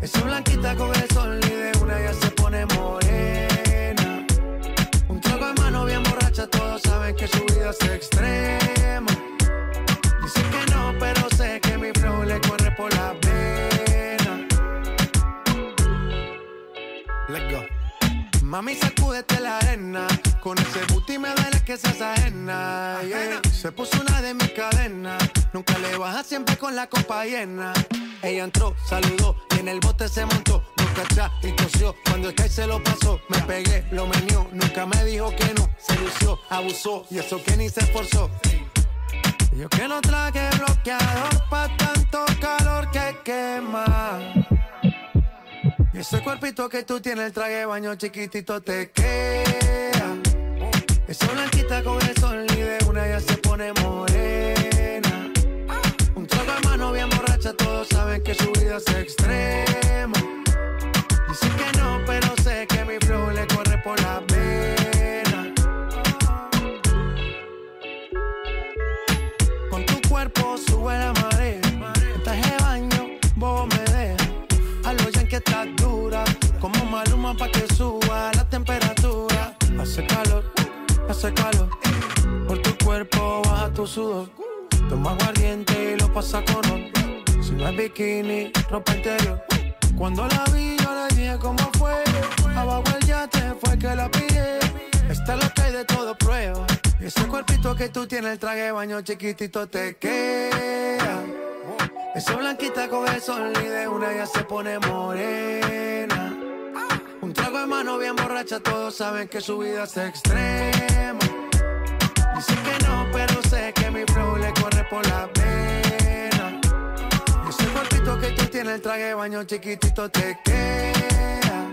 Esa blanquita con el sol y de una ya se pone morena. Un trago de mano bien borracha, todos saben que su vida es extrema. Dice que no, pero sé que mi flow le corre por la pena. Let's go. Mami, sacúdete la arena. Con ese booty me duele que seas ajena. yeah. Se puso una de mis cadenas. Nunca le baja siempre con la copa llena. Ella entró, saludó y el bote se montó. Nunca atrás y tosió. Cuando el que se lo pasó, me pegué, lo menió. Nunca me dijo que no. Se lució, abusó y eso que ni se esforzó. Yo que no traje bloqueador pa' tanto calor que quema. Y ese cuerpito que tú tienes, el traje baño chiquitito te queda. Esa blanquita con el sol y de una ya se pone morena. Todos saben que su vida es extrema. Dice que no, pero sé que mi flow le corre por la pena. Con tu cuerpo sube la marea. En traje de baño, vos me dejas. A lo que estás dura. Como maluma pa' que suba la temperatura. Hace calor, hace calor. Por tu cuerpo baja tu sudor. Toma aguardiente y lo pasa con ron. No es bikini, ropa interior. Cuando la vi, yo le dije cómo fue. Abajo el yate fue que la pillé. Esta es lo que hay de todo prueba. Ese cuerpito que tú tienes, el traje de baño chiquitito te queda. Esa blanquita con el sol y de una ya se pone morena. Un trago de mano bien borracha, todos saben que su vida es extrema. Dice que no, pero sé que mi flow le corre por la pena. Cuerpito que tú tienes, el traje baño chiquitito te queda.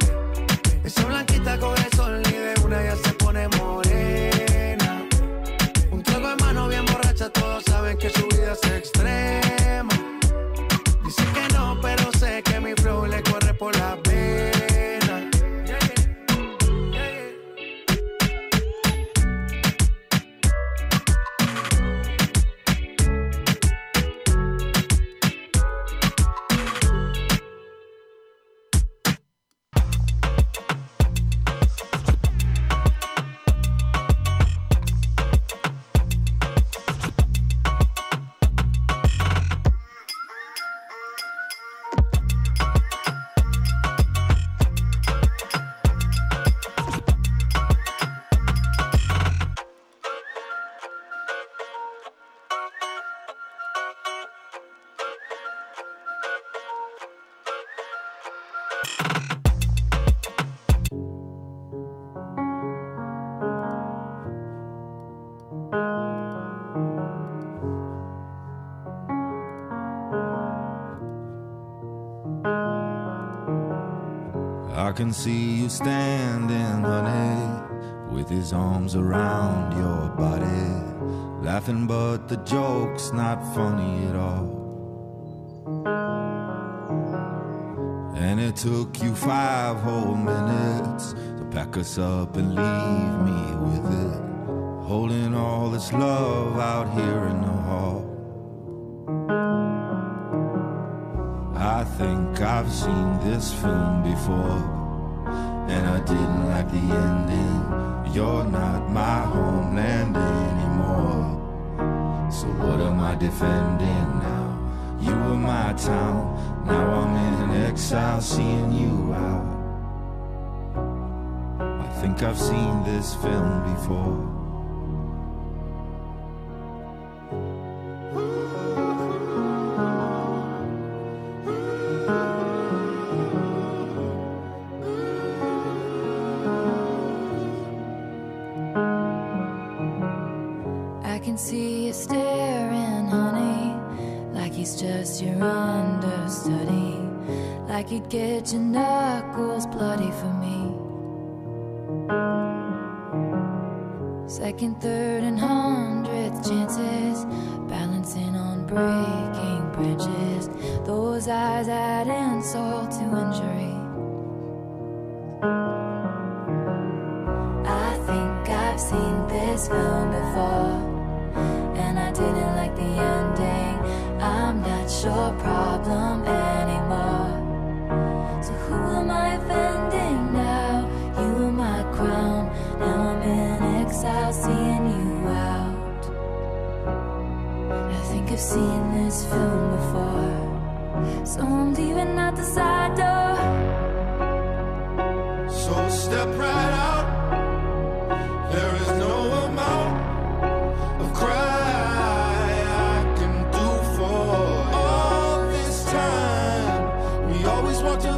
Esa blanquita con el sol y de una ya se pone morena. Un trago de mano bien borracha, todos saben que su vida es extrema. Can see you standing, honey, with his arms around your body, laughing, but the joke's not funny at all. And it took you five whole minutes to pack us up and leave me with it, holding all this love out here in the hall. I think I've seen this film before, and I didn't like the ending. You're not my homeland anymore. So what am I defending now? You were my town, now I'm in exile, seeing you out. I think I've seen this film before. You'd get your knuckles bloody for me. Second, third, and hundredth chances, balancing on breaking branches. Those eyes add insult to injury. I think I've seen this film before, this before. So I'm leaving out the side door. So step right out. There is no amount of cry I can do for all this time. We always walked a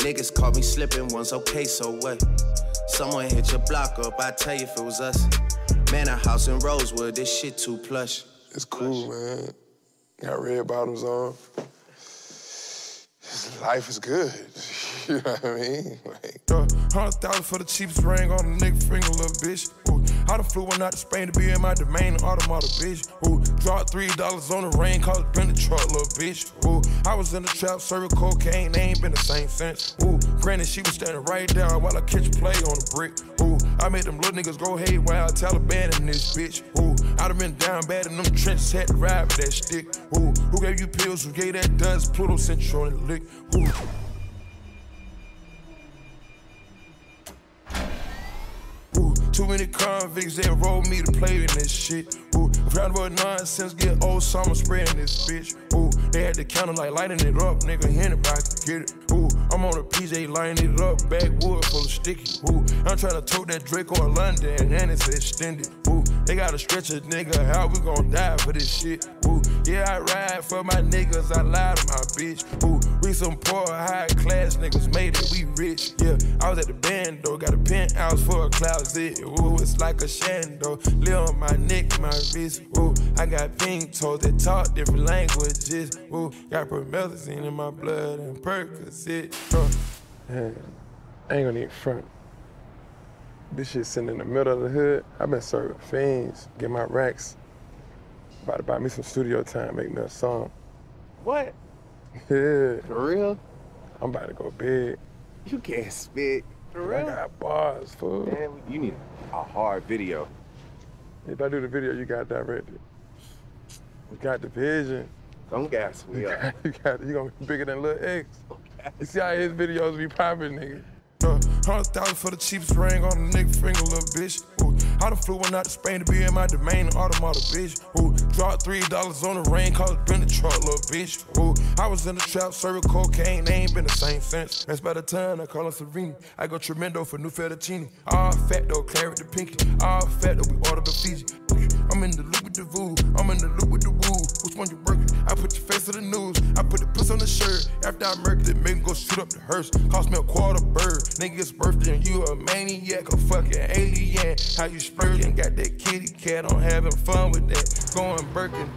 Niggas caught me slipping once, okay, so what? Someone hit your block up, I tell you if it was us. Man, a house in Rosewood, this shit too plush. It's cool, man. Got red bottoms on. Life is good. You know what I mean? Like, hundred thousand for the cheapest ring on a nigga finger, little bitch. Ooh, I done flew one out to Spain to be in my domain, and automata, bitch. Ooh, dropped three dollars on the rain, called it the truck, little bitch. Ooh, I was in the trap, serving cocaine, they ain't been the same since. Ooh, granted, she was standing right there while I catch play on the brick. Ooh, I made them little niggas go haywire, Taliban in this bitch. Ooh, I done been down bad in them trenches, had to ride with that stick. Ooh, who gave you pills? Who gave that dust? Pluto sent you on the lick. Ooh. Ooh, too many convicts that rolled me to play in this shit. Ooh, proud about nonsense, get old summer spreading this bitch. Ooh, they had the counter like lighting it up, nigga, anybody can get it. Ooh, I'm on a PJ lining it up, backwood full of sticky. Ooh, I'm trying to tote that Draco in London, and it's extended. Ooh, they gotta stretch a nigga, how we gon' die for this shit? Ooh, yeah, I ride for my niggas, I lie to my bitch. Ooh, we some poor, high class niggas made it, we rich. Yeah, I was at the band though, got a penthouse for a closet. Ooh, it's like a shando, live on my neck, my wrist. Ooh, I got pink toes that talk different languages. Ooh, got promethazine in my blood and Percocet. Uh, I ain't gonna even front. This shit sitting in the middle of the hood. I've been serving fiends, get my racks. About to buy me some studio time, make me a song. What? Yeah, For real? I'm about to go big. You can't spit. For real? I got bars, fool. Man, you need a hard video. If I do the video, you got directed. You got the vision. Don't gas me up. you got you gonna be bigger than Lil X. You see how his videos be popping, nigga. Hundred thousand for the cheapest ring on a nigga finger, little bitch. Ooh, I done flew one out to Spain to be in my domain, automata, bitch. Ooh, dropped three dollars on the rain, cause it been the truck, little bitch. Ooh, I was in the trap, serving cocaine, they ain't been the same since. That's by the time I call her Serena. I go tremendo for new fettuccine. All fat though, claret the pinky. All fat though, we order the Fiji. I'm in the loop with the voo, I'm in the loop with the Which one? I put your face to the news. I put the puss on the shirt. After I murdered it, make go shoot up the hearse. Cost me a quarter bird. Nigga's birthday and you a maniac, a fucking alien. How you spurting? Got that kitty cat on having fun with that. Going Birkin.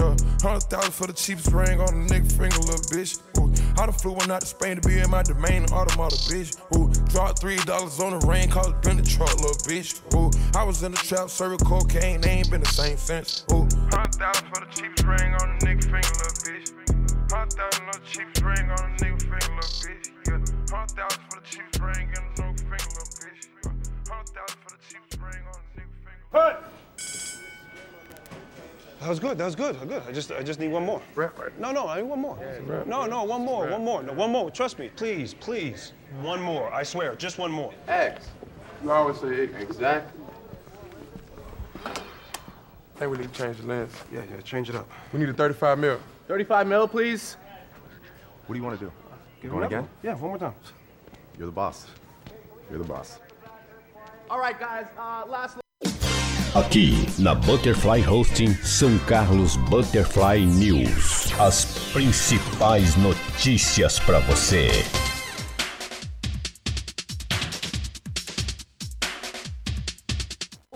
Uh, hundred thousand for the cheapest ring on a nigga finger, little bitch. Ooh, I done flew one out to Spain to be in my domain, automata, bitch. Ooh, dropped three dollars on the rain, cause it been the truck, little bitch. Ooh, I was in the trap, serving cocaine, they ain't been the same since. Ooh, hundred thousand for the cheapest ring on a nigga finger, little bitch. Hundred thousand on the cheapest ring on a nigga finger, little bitch. Yeah, hundred thousand for the cheapest ring on a nigga finger, little bitch. Yeah, hundred thousand for the cheapest ring on a nigga finger. That was good. That was good. Good. I just I just need one more. Right. No, no, I need one more. No, no, one more, one more. No, one more. Trust me, please, please. One more. I swear, just one more. X. You always say X. Exactly. I think we need to change the lens. Yeah, yeah. Change it up. We need a 35 mil. 35 mil, please. What do you want to do? Give Going again? one. Yeah, one more time. You're the boss. You're the boss. All right, guys. Uh, last. Aqui na Butterfly Hosting São Carlos Butterfly News. As principais notícias para você.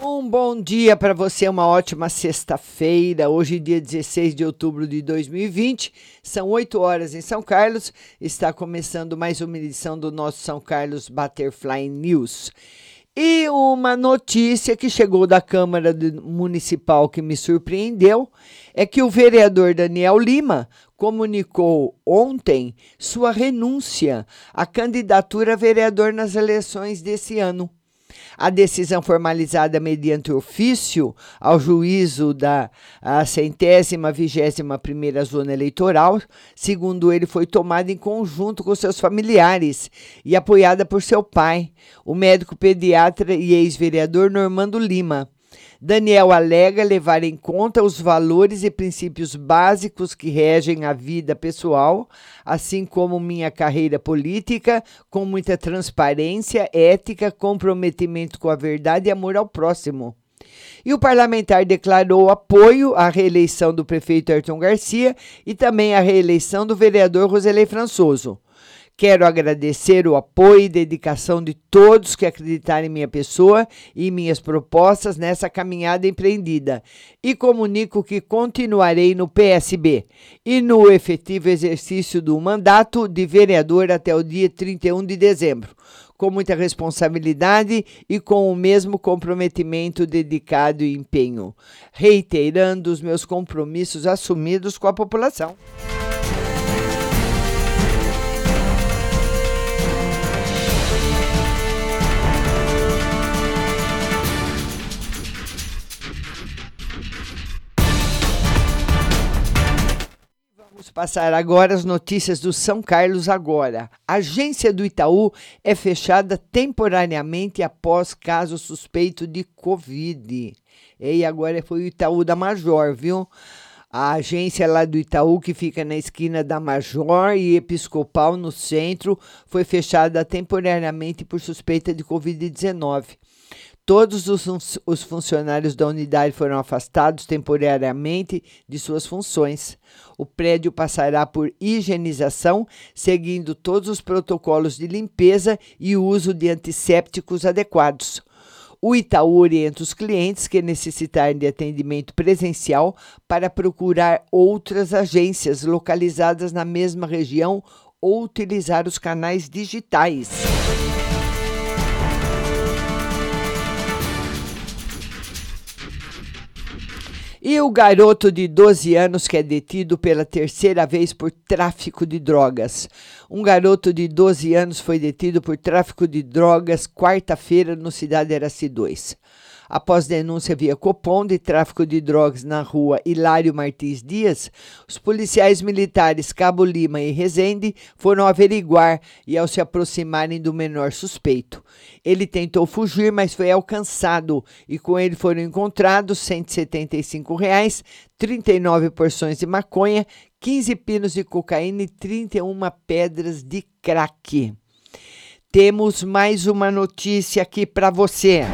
Um bom dia para você, uma ótima sexta-feira. Hoje, dia 16 de outubro de 2020, são 8 horas em São Carlos. Está começando mais uma edição do nosso São Carlos Butterfly News. E uma notícia que chegou da Câmara Municipal que me surpreendeu é que o vereador Daniel Lima comunicou ontem sua renúncia à candidatura a vereador nas eleições desse ano. A decisão formalizada mediante ofício ao juízo da centésima vigésima primeira zona eleitoral, segundo ele, foi tomada em conjunto com seus familiares e apoiada por seu pai, o médico pediatra e ex-vereador Normando Lima. Daniel alega levar em conta os valores e princípios básicos que regem a vida pessoal, assim como minha carreira política, com muita transparência, ética, comprometimento com a verdade e amor ao próximo. E o parlamentar declarou apoio à reeleição do prefeito Ayrton Garcia e também à reeleição do vereador Roselei Françoso. Quero agradecer o apoio e dedicação de todos que acreditaram em minha pessoa e minhas propostas nessa caminhada empreendida. E comunico que continuarei no PSB e no efetivo exercício do mandato de vereador até o dia 31 de dezembro com muita responsabilidade e com o mesmo comprometimento dedicado e empenho, reiterando os meus compromissos assumidos com a população. Passar agora as notícias do São Carlos agora. A agência do Itaú é fechada temporariamente após caso suspeito de Covid. E agora foi o Itaú da Major, viu? A agência lá do Itaú, que fica na esquina da Major e Episcopal, no centro, foi fechada temporariamente por suspeita de Covid-19. Todos os, os, funcionários da unidade foram afastados temporariamente de suas funções. O prédio passará por higienização, seguindo todos os protocolos de limpeza e uso de antissépticos adequados. O Itaú orienta os clientes que necessitarem de atendimento presencial para procurar outras agências localizadas na mesma região ou utilizar os canais digitais. E o garoto de 12 anos que é detido pela terceira vez por tráfico de drogas. Um garoto de 12 anos foi detido por tráfico de drogas quarta-feira no Cidade Eraci 2 após denúncia via Copom de tráfico de drogas na rua Hilário Martins Dias, os policiais militares Cabo Lima e Rezende foram averiguar e ao se aproximarem do menor suspeito. Ele tentou fugir, mas foi alcançado e com ele foram encontrados 175 reais, 39 porções de maconha, 15 pinos de cocaína e 31 pedras de crack. Temos mais uma notícia aqui para você.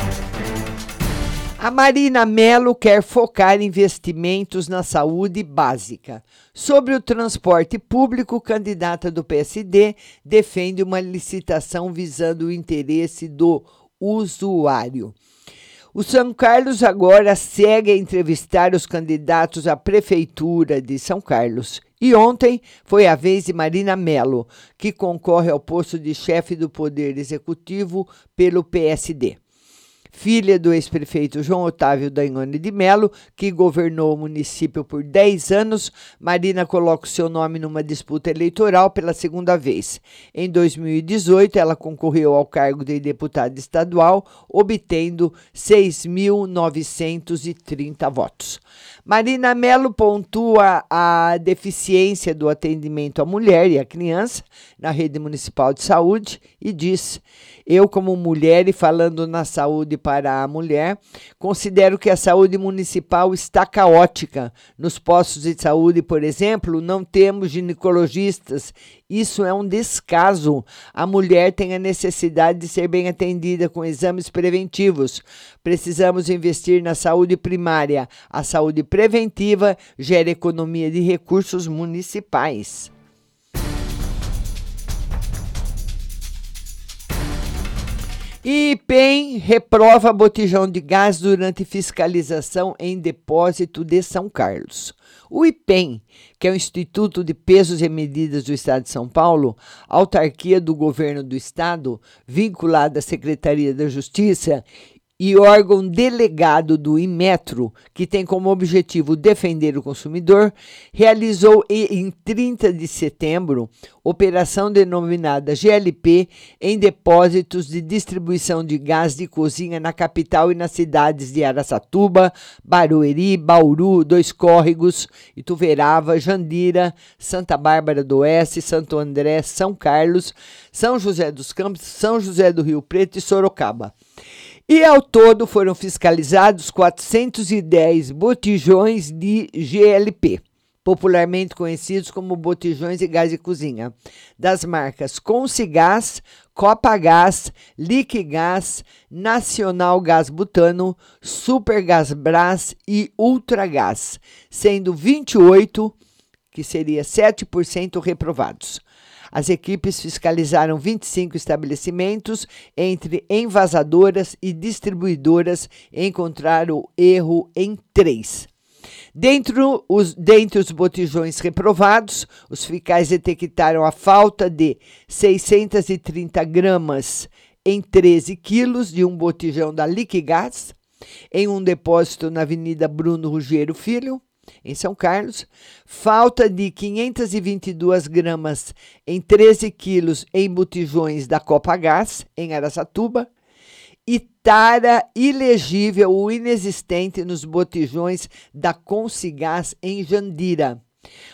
A Marina Mello quer focar investimentos na saúde básica. Sobre o transporte público, candidata do PSD defende uma licitação visando o interesse do usuário. O São Carlos agora segue a entrevistar os candidatos à prefeitura de São Carlos. E ontem foi a vez de Marina Mello, que concorre ao posto de chefe do Poder Executivo pelo PSD filha do ex-prefeito João Otávio Danhone de Melo, que governou o município por 10 anos, Marina coloca o seu nome numa disputa eleitoral pela segunda vez. Em 2018, ela concorreu ao cargo de deputada estadual, obtendo 6.930 votos. Marina Melo pontua a deficiência do atendimento à mulher e à criança na rede municipal de saúde e diz: Eu, como mulher e falando na saúde para a mulher, considero que a saúde municipal está caótica. Nos postos de saúde, por exemplo, não temos ginecologistas. Isso é um descaso. A mulher tem a necessidade de ser bem atendida com exames preventivos. Precisamos investir na saúde primária. A saúde preventiva gera economia de recursos municipais. E IPEM reprova botijão de gás durante fiscalização em depósito de São Carlos. O IPEM, que é o Instituto de Pesos e Medidas do Estado de São Paulo, autarquia do governo do estado, vinculada à Secretaria da Justiça e órgão delegado do Inmetro, que tem como objetivo defender o consumidor, realizou em 30 de setembro operação denominada GLP em depósitos de distribuição de gás de cozinha na capital e nas cidades de Araçatuba, Barueri, Bauru, Dois Córregos, Ituverava, Jandira, Santa Bárbara do Oeste, Santo André, São Carlos, São José dos Campos, São José do Rio Preto e Sorocaba. E ao todo foram fiscalizados 410 botijões de GLP, popularmente conhecidos como botijões de gás de cozinha, das marcas Concigás, Copagás, Liquigás, Nacional Gás Butano, Supergás Brás e Ultragás, sendo 28, que seria 7%, reprovados. As equipes fiscalizaram 25 estabelecimentos, entre envasadoras e distribuidoras, encontraram erro em três. Dentro os, dentre os botijões reprovados, os fiscais detectaram a falta de 630 gramas em 13 quilos de um botijão da Liquigás, em um depósito na Avenida Bruno Ruggiero Filho, em São Carlos, falta de 522 gramas em 13 quilos em botijões da Copa Gás, em Aracatuba, e tara ilegível ou inexistente nos botijões da Consigás, em Jandira.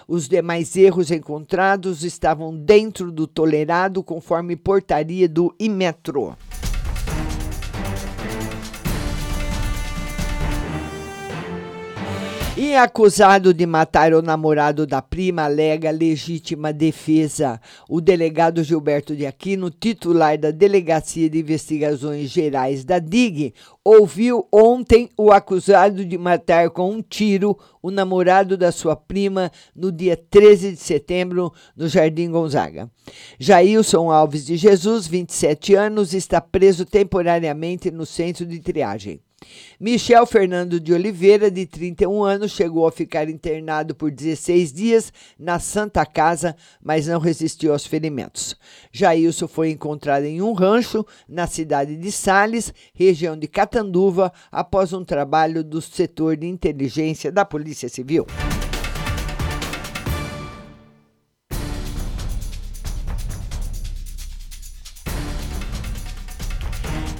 Os demais erros encontrados estavam dentro do tolerado conforme portaria do Imetro. E acusado de matar o namorado da prima, alega legítima defesa. O delegado Gilberto de Aquino, titular da Delegacia de Investigações Gerais da DIG, ouviu ontem o acusado de matar com um tiro o namorado da sua prima no dia 13 de setembro, no Jardim Gonzaga. Jailson Alves de Jesus, 27 anos, está preso temporariamente no centro de triagem. Michel Fernando de Oliveira, de 31 anos, chegou a ficar internado por 16 dias na Santa Casa, mas não resistiu aos ferimentos. Jailson foi encontrado em um rancho na cidade de Sales, região de Catanduva, após um trabalho do setor de inteligência da Polícia Civil.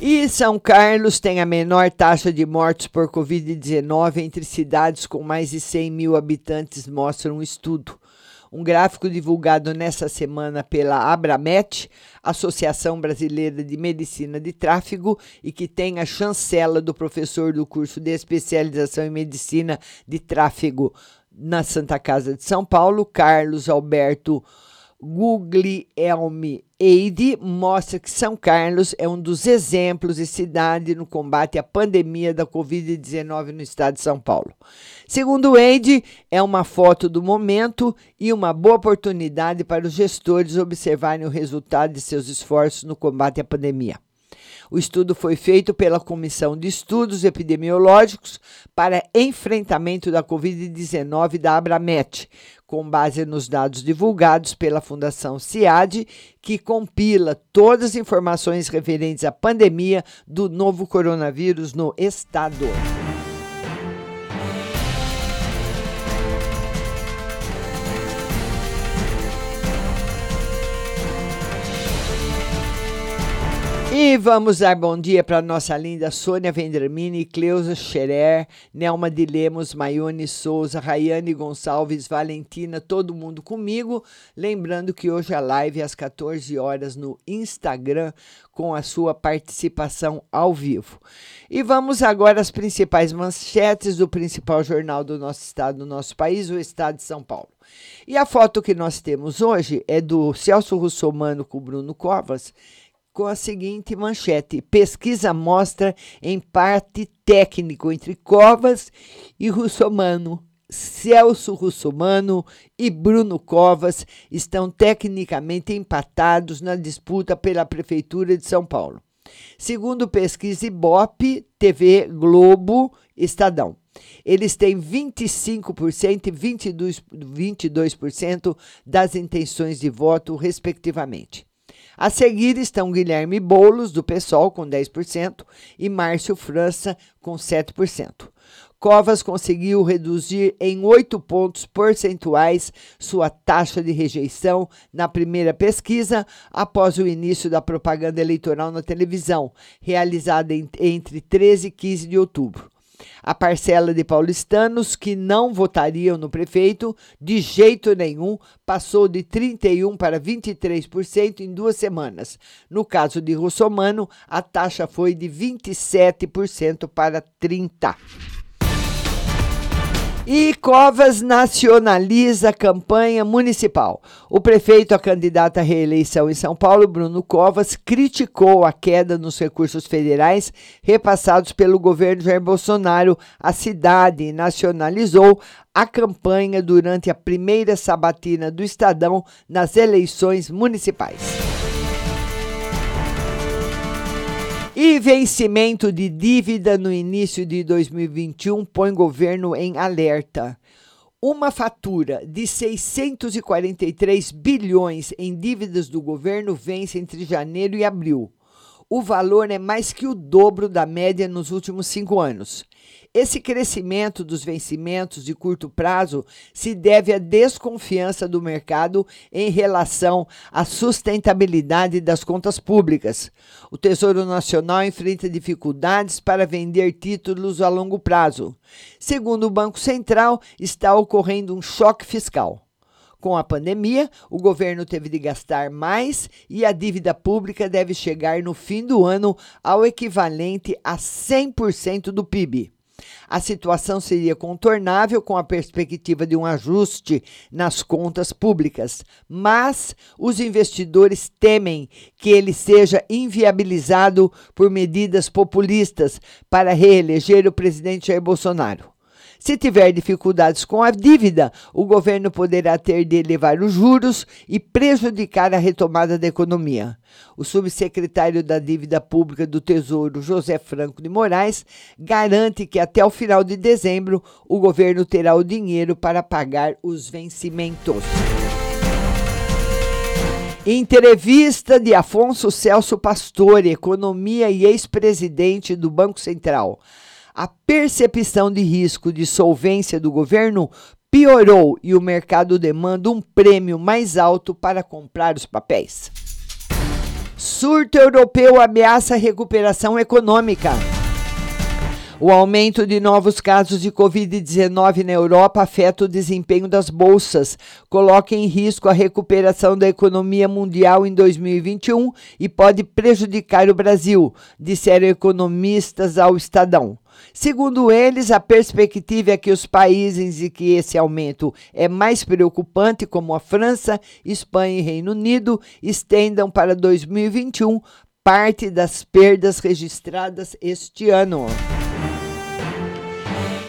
E São Carlos tem a menor taxa de mortes por Covid-19 entre cidades com mais de 100 mil habitantes, mostra um estudo. Um gráfico divulgado nessa semana pela Abramet, Associação Brasileira de Medicina de Tráfego, e que tem a chancela do professor do curso de especialização em medicina de tráfego na Santa Casa de São Paulo, Carlos Alberto Guglielmi Eide mostra que São Carlos é um dos exemplos de cidade no combate à pandemia da Covid-19 no estado de São Paulo. Segundo Eide, é uma foto do momento e uma boa oportunidade para os gestores observarem o resultado de seus esforços no combate à pandemia. O estudo foi feito pela Comissão de Estudos Epidemiológicos para Enfrentamento da Covid-19 da Abramet, com base nos dados divulgados pela Fundação CIAD, que compila todas as informações referentes à pandemia do novo coronavírus no estado. E vamos dar bom dia para nossa linda Sônia Vendramini, Cleusa Scherer, Nelma de Lemos, Maione Souza, Rayane Gonçalves, Valentina, todo mundo comigo. Lembrando que hoje a live é às 14 horas no Instagram com a sua participação ao vivo. E vamos agora às principais manchetes do principal jornal do nosso estado, do nosso país, o Estado de São Paulo. E a foto que nós temos hoje é do Celso Russomano com Bruno Covas, com a seguinte manchete: pesquisa mostra empate técnico entre Covas e Russomano. Celso Russomano e Bruno Covas estão tecnicamente empatados na disputa pela Prefeitura de São Paulo. Segundo pesquisa Ibope, TV Globo, Estadão. Eles têm 25% e 22%, 22% das intenções de voto, respectivamente. A seguir estão Guilherme Boulos, do PSOL, com 10%, e Márcio França, com 7%. Covas conseguiu reduzir em 8 pontos percentuais sua taxa de rejeição na primeira pesquisa, após o início da propaganda eleitoral na televisão, realizada entre 13 e 15 de outubro. A parcela de paulistanos que não votariam no prefeito de jeito nenhum passou de 31% para 23% em duas semanas. No caso de Russomano, a taxa foi de 27% para 30%. E Covas nacionaliza a campanha municipal. O prefeito a candidato à reeleição em São Paulo, Bruno Covas, criticou a queda nos recursos federais repassados pelo governo Jair Bolsonaro à cidade e nacionalizou a campanha durante a primeira sabatina do Estadão nas eleições municipais. E vencimento de dívida no início de 2021 põe governo em alerta. Uma fatura de 643 bilhões em dívidas do governo vence entre janeiro e abril. O valor é mais que o dobro da média nos últimos cinco anos. Esse crescimento dos vencimentos de curto prazo se deve à desconfiança do mercado em relação à sustentabilidade das contas públicas. O Tesouro Nacional enfrenta dificuldades para vender títulos a longo prazo. Segundo o Banco Central, está ocorrendo um choque fiscal. Com a pandemia, o governo teve de gastar mais e a dívida pública deve chegar no fim do ano ao equivalente a 100% do PIB. A situação seria contornável com a perspectiva de um ajuste nas contas públicas, mas os investidores temem que ele seja inviabilizado por medidas populistas para reeleger o presidente Jair Bolsonaro. Se tiver dificuldades com a dívida, o governo poderá ter de elevar os juros e prejudicar a retomada da economia. O subsecretário da Dívida Pública do Tesouro, José Franco de Moraes, garante que até o final de dezembro o governo terá o dinheiro para pagar os vencimentos. Entrevista de Afonso Celso Pastore, economia e ex-presidente do Banco Central a percepção de risco de solvência do governo piorou e o mercado demanda um prêmio mais alto para comprar os papéis. Surto europeu ameaça recuperação econômica. O aumento de novos casos de Covid-19 na Europa afeta o desempenho das bolsas, coloca em risco a recuperação da economia mundial em 2021 e pode prejudicar o Brasil, disseram economistas ao Estadão. Segundo eles, a perspectiva é que os países em que esse aumento é mais preocupante, como a França, Espanha e Reino Unido, estendam para 2021 parte das perdas registradas este ano.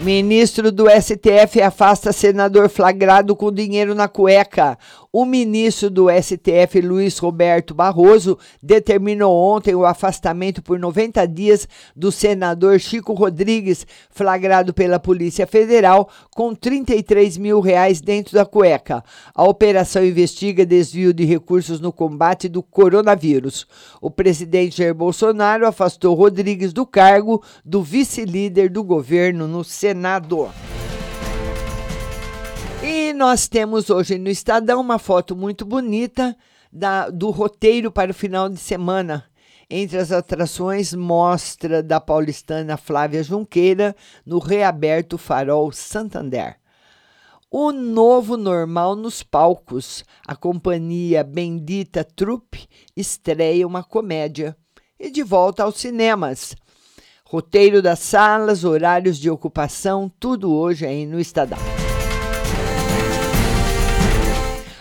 Ministro do STF afasta senador flagrado com dinheiro na cueca. O ministro do STF, Luiz Roberto Barroso, determinou ontem o afastamento por 90 dias do senador Chico Rodrigues, flagrado pela Polícia Federal com 33 mil reais dentro da cueca. A operação investiga desvio de recursos no combate do coronavírus. O presidente Jair Bolsonaro afastou Rodrigues do cargo do vice-líder do governo no Senado. E nós temos hoje no Estadão uma foto muito bonita da, do roteiro para o final de semana. Entre as atrações, mostra da paulistana Flávia Junqueira no reaberto Farol Santander. O novo normal nos palcos. A companhia Bendita Trupe estreia uma comédia. E de volta aos cinemas. Roteiro das salas, horários de ocupação, tudo hoje aí no Estadão.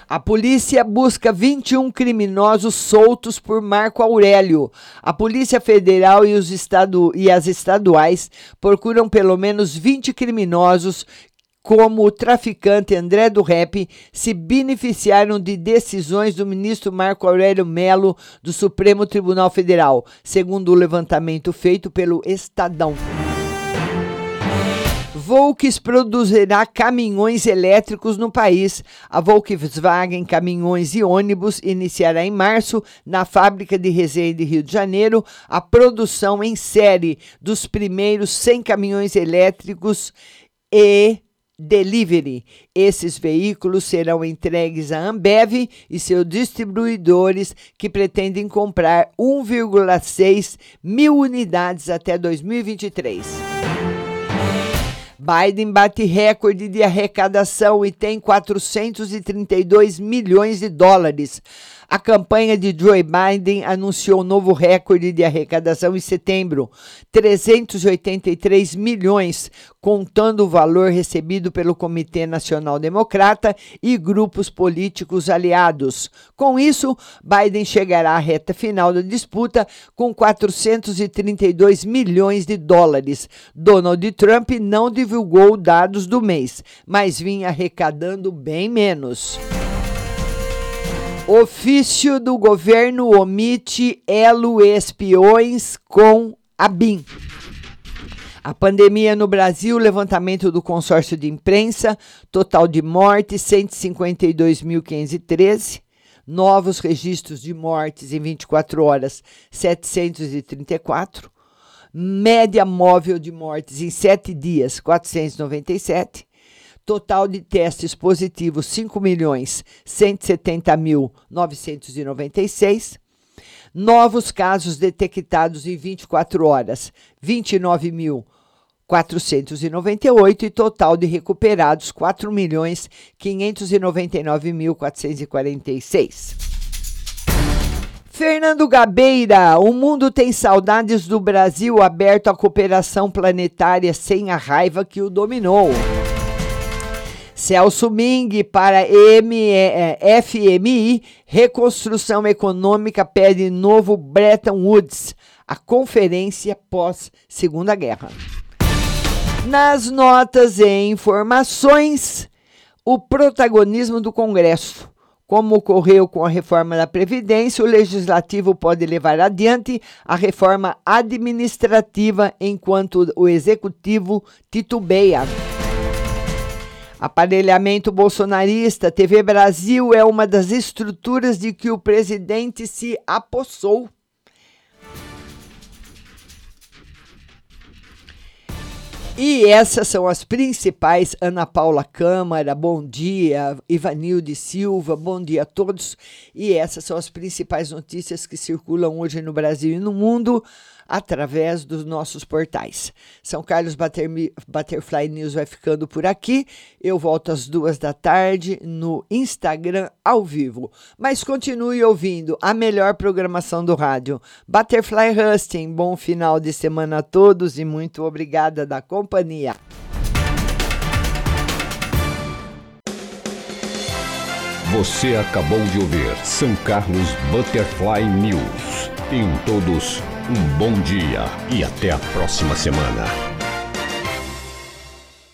A polícia busca 21 criminosos soltos por Marco Aurélio. A Polícia Federal e, os estadu e as estaduais procuram pelo menos 20 criminosos como o traficante André do Rep se beneficiaram de decisões do ministro Marco Aurélio Melo do Supremo Tribunal Federal, segundo o levantamento feito pelo Estadão. Volks produzirá caminhões elétricos no país. A Volkswagen Caminhões e Ônibus iniciará em março, na fábrica de Resende, Rio de Janeiro, a produção em série dos primeiros 100 caminhões elétricos e Delivery. Esses veículos serão entregues à Ambev e seus distribuidores que pretendem comprar 1,6 mil unidades até 2023. Biden bate recorde de arrecadação e tem 432 milhões de dólares. A campanha de Joe Biden anunciou um novo recorde de arrecadação em setembro, 383 milhões, contando o valor recebido pelo Comitê Nacional Democrata e grupos políticos aliados. Com isso, Biden chegará à reta final da disputa com 432 milhões de dólares. Donald Trump não divulgou dados do mês, mas vinha arrecadando bem menos. Ofício do governo omite elo espiões com a BIM. A pandemia no Brasil, levantamento do consórcio de imprensa, total de mortes 152.513, novos registros de mortes em 24 horas 734, média móvel de mortes em 7 dias 497, Total de testes positivos 5 milhões 170 mil 996. Novos casos detectados em 24 horas 29 mil 498 e total de recuperados 4 milhões 599 mil 446. Fernando Gabeira, o mundo tem saudades do Brasil aberto à cooperação planetária sem a raiva que o dominou. Celso Ming para ME, FMI, reconstrução econômica pede novo Bretton Woods, a conferência pós Segunda Guerra. Nas notas e informações, o protagonismo do Congresso. Como ocorreu com a reforma da Previdência, o Legislativo pode levar adiante a reforma administrativa enquanto o Executivo titubeia. Aparelhamento bolsonarista, TV Brasil é uma das estruturas de que o presidente se apossou. E essas são as principais. Ana Paula Câmara, bom dia. Ivanilde Silva, bom dia a todos. E essas são as principais notícias que circulam hoje no Brasil e no mundo através dos nossos portais. São Carlos Butterfly News vai ficando por aqui. Eu volto às duas da tarde no Instagram ao vivo. Mas continue ouvindo a melhor programação do rádio. Butterfly Husting, bom final de semana a todos e muito obrigada da companhia. Você acabou de ouvir São Carlos Butterfly News. Tenham todos um bom dia e até a próxima semana.